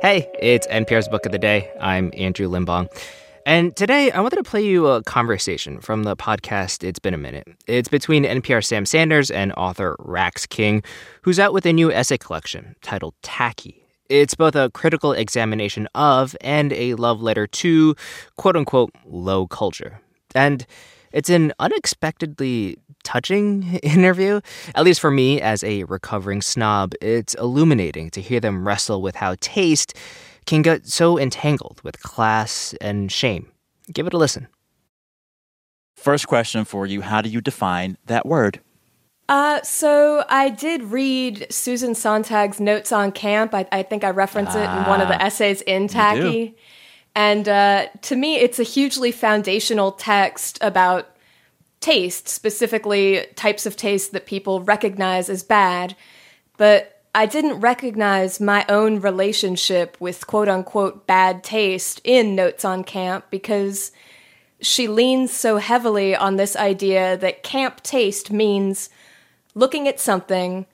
Hey, it's NPR's Book of the Day. I'm Andrew Limbong. And today I wanted to play you a conversation from the podcast It's Been a Minute. It's between NPR Sam Sanders and author Rax King, who's out with a new essay collection titled Tacky. It's both a critical examination of and a love letter to quote unquote low culture. And it's an unexpectedly touching interview. At least for me, as a recovering snob, it's illuminating to hear them wrestle with how taste can get so entangled with class and shame. Give it a listen. First question for you How do you define that word? Uh, so I did read Susan Sontag's notes on camp. I, I think I reference it in one of the Ah, essays in Tacky. And uh, to me, it's a hugely foundational text about taste, specifically types of taste that people recognize as bad. But I didn't recognize my own relationship with quote unquote bad taste in Notes on Camp because she leans so heavily on this idea that camp taste means looking at something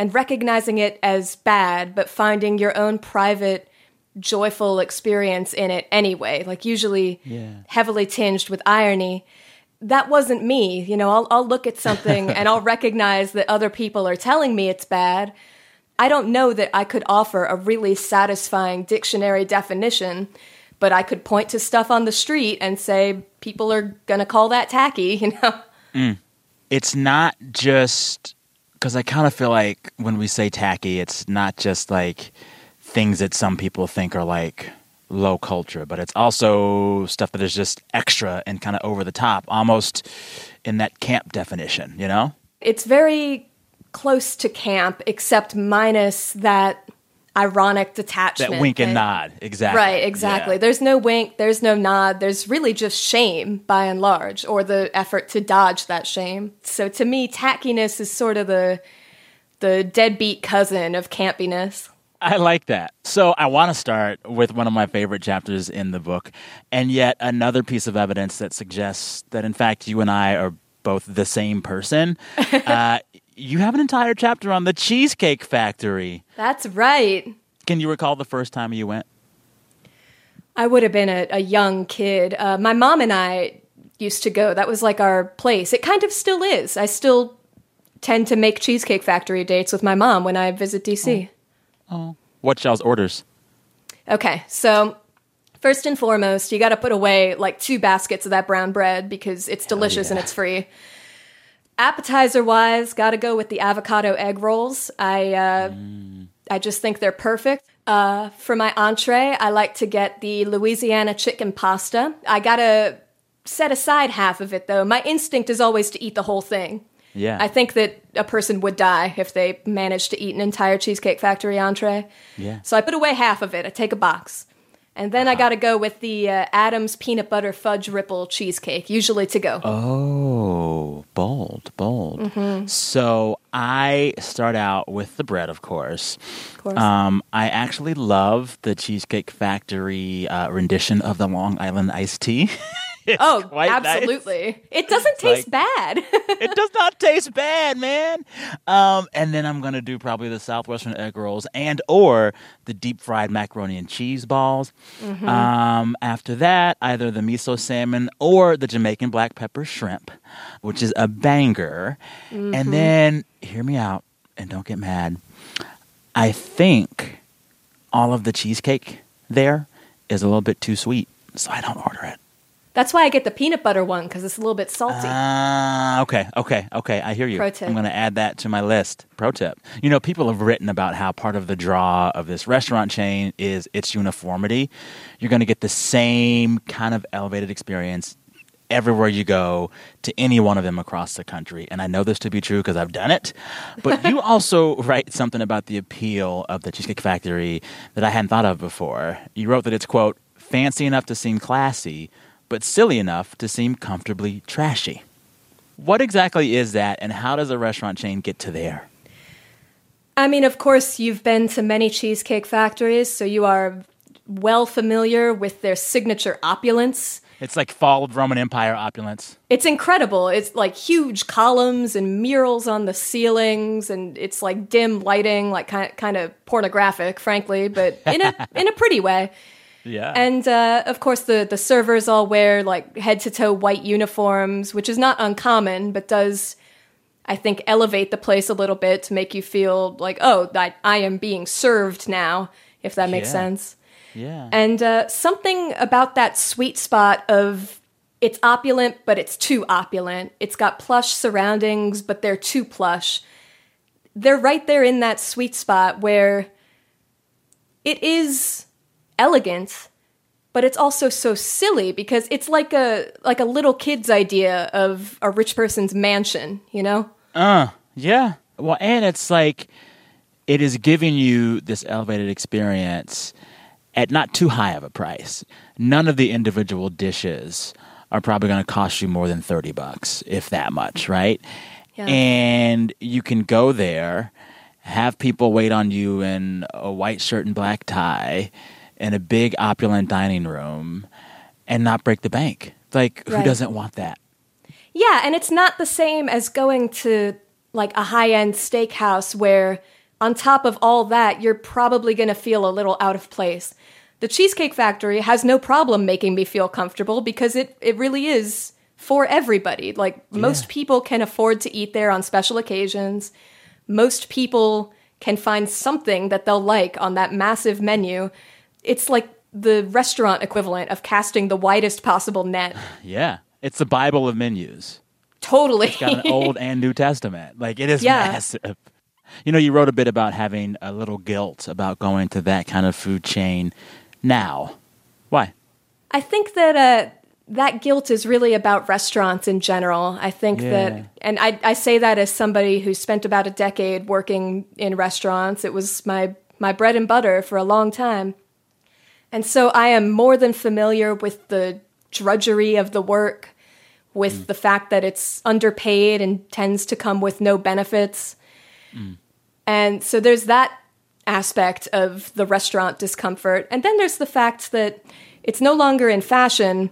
and recognizing it as bad, but finding your own private, joyful experience in it anyway, like usually heavily tinged with irony. That wasn't me. You know, I'll, I'll look at something and I'll recognize that other people are telling me it's bad. I don't know that I could offer a really satisfying dictionary definition, but I could point to stuff on the street and say, people are going to call that tacky, you know? Mm. It's not just because I kind of feel like when we say tacky, it's not just like things that some people think are like low culture, but it's also stuff that is just extra and kind of over the top, almost in that camp definition, you know? It's very close to camp, except minus that ironic detachment. That wink and nod, exactly. Right, exactly. Yeah. There's no wink, there's no nod, there's really just shame by and large, or the effort to dodge that shame. So to me, tackiness is sort of the the deadbeat cousin of campiness. I like that. So I want to start with one of my favorite chapters in the book, and yet another piece of evidence that suggests that, in fact, you and I are both the same person. uh, you have an entire chapter on the Cheesecake Factory. That's right. Can you recall the first time you went? I would have been a, a young kid. Uh, my mom and I used to go. That was like our place. It kind of still is. I still tend to make Cheesecake Factory dates with my mom when I visit DC. What's y'all's orders? Okay, so first and foremost, you got to put away like two baskets of that brown bread because it's delicious and it's free. Appetizer wise, got to go with the avocado egg rolls. I uh, I just think they're perfect. Uh, for my entree, I like to get the Louisiana chicken pasta. I gotta set aside half of it though. My instinct is always to eat the whole thing. Yeah. I think that a person would die if they managed to eat an entire Cheesecake Factory entree. Yeah. So I put away half of it. I take a box. And then I got to go with the uh, Adams peanut butter fudge ripple cheesecake, usually to go. Oh, bold, bold. So I start out with the bread, of course. Of course. Um, I actually love the Cheesecake Factory uh, rendition of the Long Island iced tea. Oh, quite nice. absolutely. It doesn't taste bad. it does not taste bad, man. Um, and then I'm gonna do probably the southwestern egg rolls and or the deep fried macaroni and cheese balls. Um, after that, either the miso salmon or the Jamaican black pepper shrimp, which is a banger. And then hear me out and don't get mad. I think all of the cheesecake there is a little bit too sweet, so I don't order it. That's why I get the peanut butter one because it's a little bit salty. Ah, okay, okay, okay. I hear you. Pro tip. I'm going to add that to my list. Pro tip. You know, people have written about how part of the draw of this restaurant chain is its uniformity. You're going to get the same kind of elevated experience everywhere you go to any one of them across the country. And I know this to be true because I've done it. But you also write something about the appeal of the Cheesecake Factory that I hadn't thought of before. You wrote that it's, quote, fancy enough to seem classy, but silly enough to seem comfortably trashy. What exactly is that, and how does a restaurant chain get to there? I mean, of course, you've been to many cheesecake factories, so you are well familiar with their signature opulence. It's like fall of Roman Empire opulence. It's incredible. It's like huge columns and murals on the ceilings, and it's like dim lighting, like kind of, kind of pornographic, frankly, but in a in a pretty way. Yeah. And uh, of course, the the servers all wear like head to toe white uniforms, which is not uncommon, but does I think elevate the place a little bit to make you feel like, oh, I, I am being served now, if that makes Yeah. sense. yeah. And uh, something about that sweet spot of it's opulent, but it's too opulent. It's got plush surroundings, but they're too plush. They're right there in that sweet spot where it is elegant, but it's also so silly because it's like a like a little kid's idea of a rich person's mansion, you know? Uh, yeah. Well, and it's like it is giving you this elevated experience at not too high of a price. None of the individual dishes are probably going to cost you more than 30 bucks, if that much, right? Yeah. And you can go there, have people wait on you in a white shirt and black tie in a big opulent dining room and not break the bank. Like, who Right. doesn't want that? Yeah, and it's not the same as going to like a high end steakhouse where, on top of all that, you're probably going to feel a little out of place. The Cheesecake Factory has no problem making me feel comfortable because it, it really is for everybody. Like, most people can afford to eat there on special occasions. Most people can find something that they'll like on that massive menu. It's like the restaurant equivalent of casting the widest possible net. Yeah. It's the Bible of menus. Totally. It's got an Old and New Testament. Like it is Yeah. massive. You know, you wrote a bit about having a little guilt about going to that kind of food chain now. Why? I think that uh, that guilt is really about restaurants in general. I think Yeah. that, and I, I say that as somebody who spent about a decade working in restaurants. It was my my bread and butter for a long time, and so I am more than familiar with the drudgery of the work, with mm. the fact that it's underpaid and tends to come with no benefits. Mm. And so there's that aspect of the restaurant discomfort. And then there's the fact that it's no longer in fashion.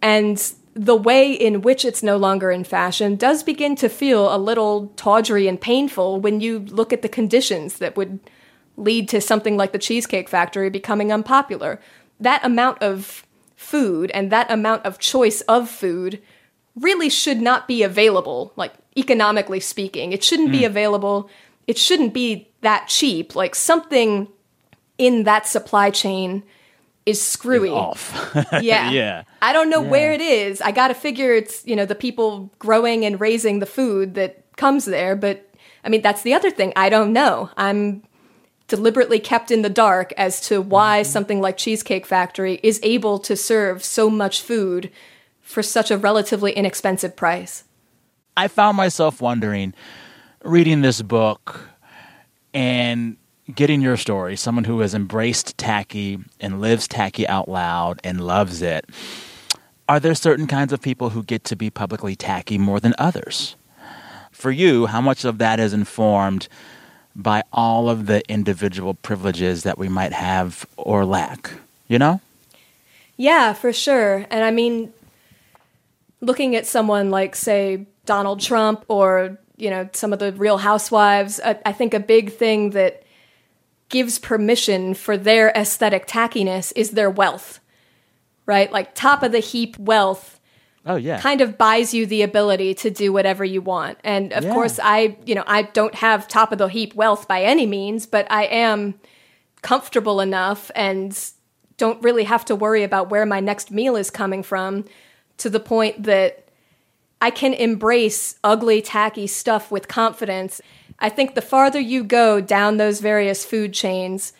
And the way in which it's no longer in fashion does begin to feel a little tawdry and painful when you look at the conditions that would lead to something like the Cheesecake Factory becoming unpopular. That amount of food and that amount of choice of food really should not be available, like economically speaking. It shouldn't be hmm. available. It shouldn't be that cheap. Like something in that supply chain is screwy. Off. Yeah. Yeah. I don't know where it is. I got to figure it's, you know, the people growing and raising the food that comes there, but I mean, that's the other thing. I don't know. I'm deliberately kept in the dark as to why mm-hmm. something like Cheesecake Factory is able to serve so much food for such a relatively inexpensive price. I found myself wondering, reading this book and getting your story, someone who has embraced tacky and lives tacky out loud and loves it. Are there certain kinds of people who get to be publicly tacky more than others? For you, how much of that is informed by all of the individual privileges that we might have or lack? You know? Yeah, for sure. And I mean, looking at someone like, say, Donald Trump or, you know, some of the real housewives, I, I think a big thing that gives permission for their aesthetic tackiness is their wealth, right? Like, top of the heap wealth Oh, yeah. kind of buys you the ability to do whatever you want. And of Yeah. course, I, you know, I don't have top of the heap wealth by any means, but I am comfortable enough and don't really have to worry about where my next meal is coming from to the point that I can embrace ugly, tacky stuff with confidence. I think the farther you go down those various food chains,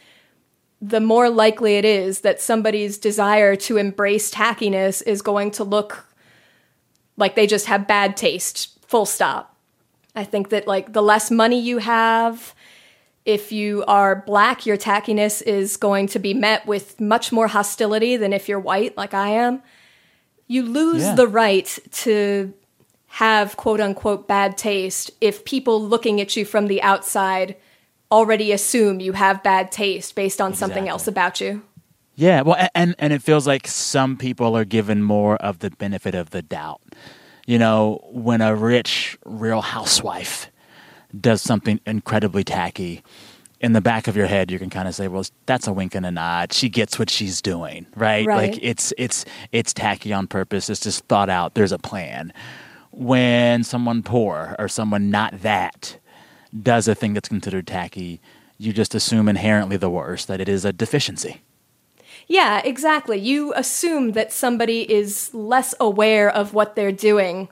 the more likely it is that somebody's desire to embrace tackiness is going to look like they just have bad taste, full stop. I think that like the less money you have, if you are black, your tackiness is going to be met with much more hostility than if you're white, like I am. You lose Yeah. the right to have quote unquote bad taste if people looking at you from the outside already assume you have bad taste based on something else about you. Yeah, well, and and it feels like some people are given more of the benefit of the doubt. You know, when a rich real housewife does something incredibly tacky, in the back of your head you can kind of say, well, that's a wink and a nod. She gets what she's doing, right? Right. Like it's it's it's tacky on purpose. It's just thought out. There's a plan. When someone poor or someone not that does a thing that's considered tacky, you just assume inherently the worst that it is a deficiency. Yeah, exactly. You assume that somebody is less aware of what they're doing,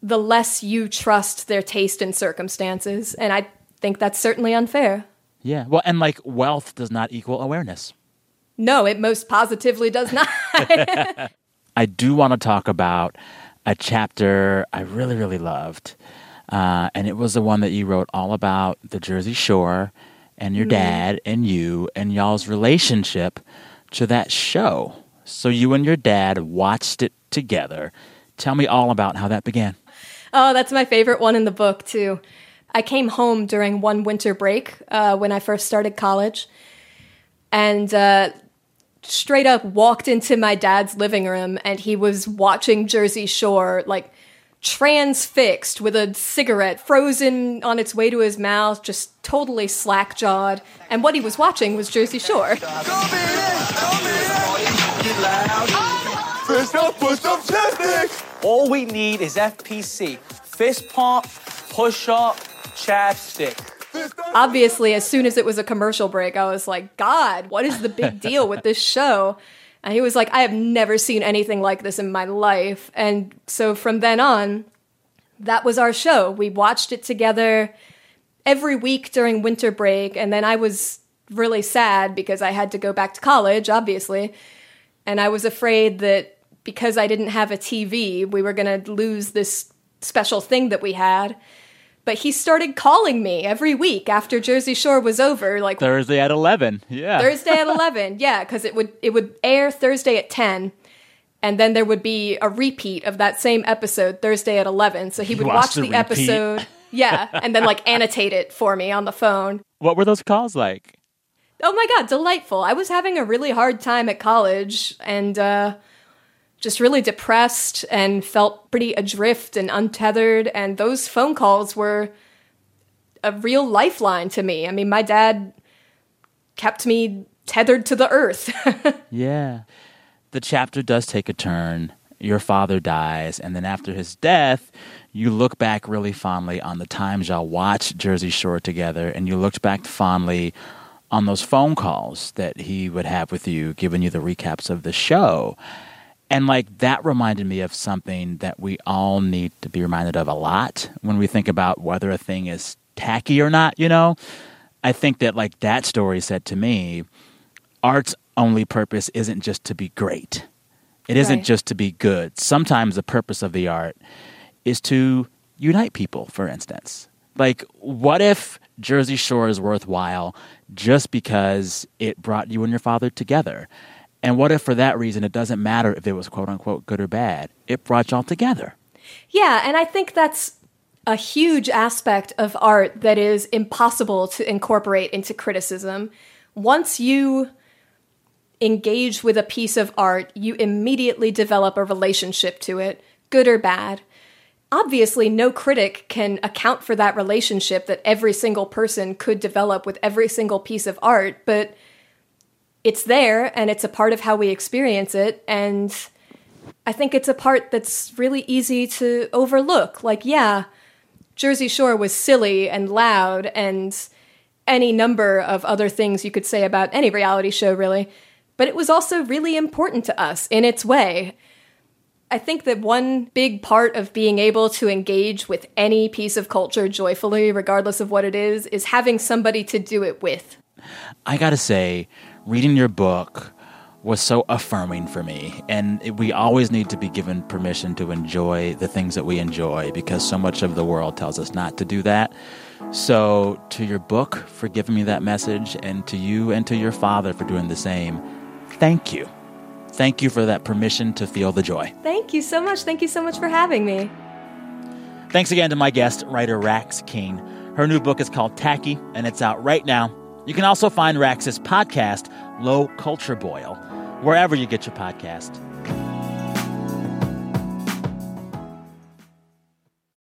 the less you trust their taste and circumstances. And I think that's certainly unfair. Yeah. Well, and like wealth does not equal awareness. No, it most positively does not. I do want to talk about a chapter I really, really loved. Uh, and it was the one that you wrote all about the Jersey Shore and your dad and you and y'all's relationship to that show. So you and your dad watched it together. Tell me all about how that began. oh, that's my favorite one in the book, too. I came home during one winter break uh, when I first started college and uh, straight up walked into my dad's living room and he was watching Jersey Shore, like transfixed with a cigarette frozen on its way to his mouth, just totally slack jawed. And what he was watching was Jersey Shore. Fist up, push up, chapstick. All we need is FPC. Fist pump, push up, chapstick. obviously as soon as it was a commercial break i was like god what is the big deal with this show and he was like i have never seen anything like this in my life. And so from then on that was our show. We watched it together every week during winter break. And then i was really sad because i had to go back to college obviously. And i was afraid that because i didn't have a tv we were going to lose this special thing that we had but he started calling me every week after Jersey Shore was over, like Thursday at 11. Yeah. Thursday at eleven. Yeah, because it would it would air Thursday at ten, and then there would be a repeat of that same episode Thursday at eleven. So he would watch the the, episode. Yeah, and then like annotate it for me on the phone. What were those calls like? Oh my god, delightful! I was having a really hard time at college, and uh, just really depressed and felt pretty adrift and untethered. And those phone calls were a real lifeline to me. I mean, my dad kept me tethered to the earth. Yeah. The chapter does take a turn. Your father dies, and then after his death, you look back really fondly on the times y'all watched Jersey Shore together, and you looked back fondly on those phone calls that he would have with you, giving you the recaps of the show. And like that reminded me of something that we all need to be reminded of a lot when we think about whether a thing is tacky or not, you know? I think that like that story said to me, art's only purpose isn't just to be great. It isn't Right. just to be good. Sometimes the purpose of the art is to unite people, for instance. Like, what if Jersey Shore is worthwhile just because it brought you and your father together? And what if, for that reason, it doesn't matter if it was quote unquote good or bad? It brought y'all together. Yeah, and I think that's a huge aspect of art that is impossible to incorporate into criticism. Once you engage with a piece of art, you immediately develop a relationship to it, good or bad. Obviously, no critic can account for that relationship that every single person could develop with every single piece of art, but it's there and it's a part of how we experience it. And I think it's a part that's really easy to overlook. Like, yeah, Jersey Shore was silly and loud and any number of other things you could say about any reality show, really. But it was also really important to us in its way. I think that one big part of being able to engage with any piece of culture joyfully, regardless of what it is, is having somebody to do it with. I gotta say, reading your book was so affirming for me. And we always need to be given permission to enjoy the things that we enjoy because so much of the world tells us not to do that. So, to your book for giving me that message, and to you and to your father for doing the same, thank you. Thank you for that permission to feel the joy. Thank you so much. Thank you so much for having me. Thanks again to my guest, writer Rax King. Her new book is called Tacky, and it's out right now. You can also find Rax's podcast, Low Culture Boil, wherever you get your podcast.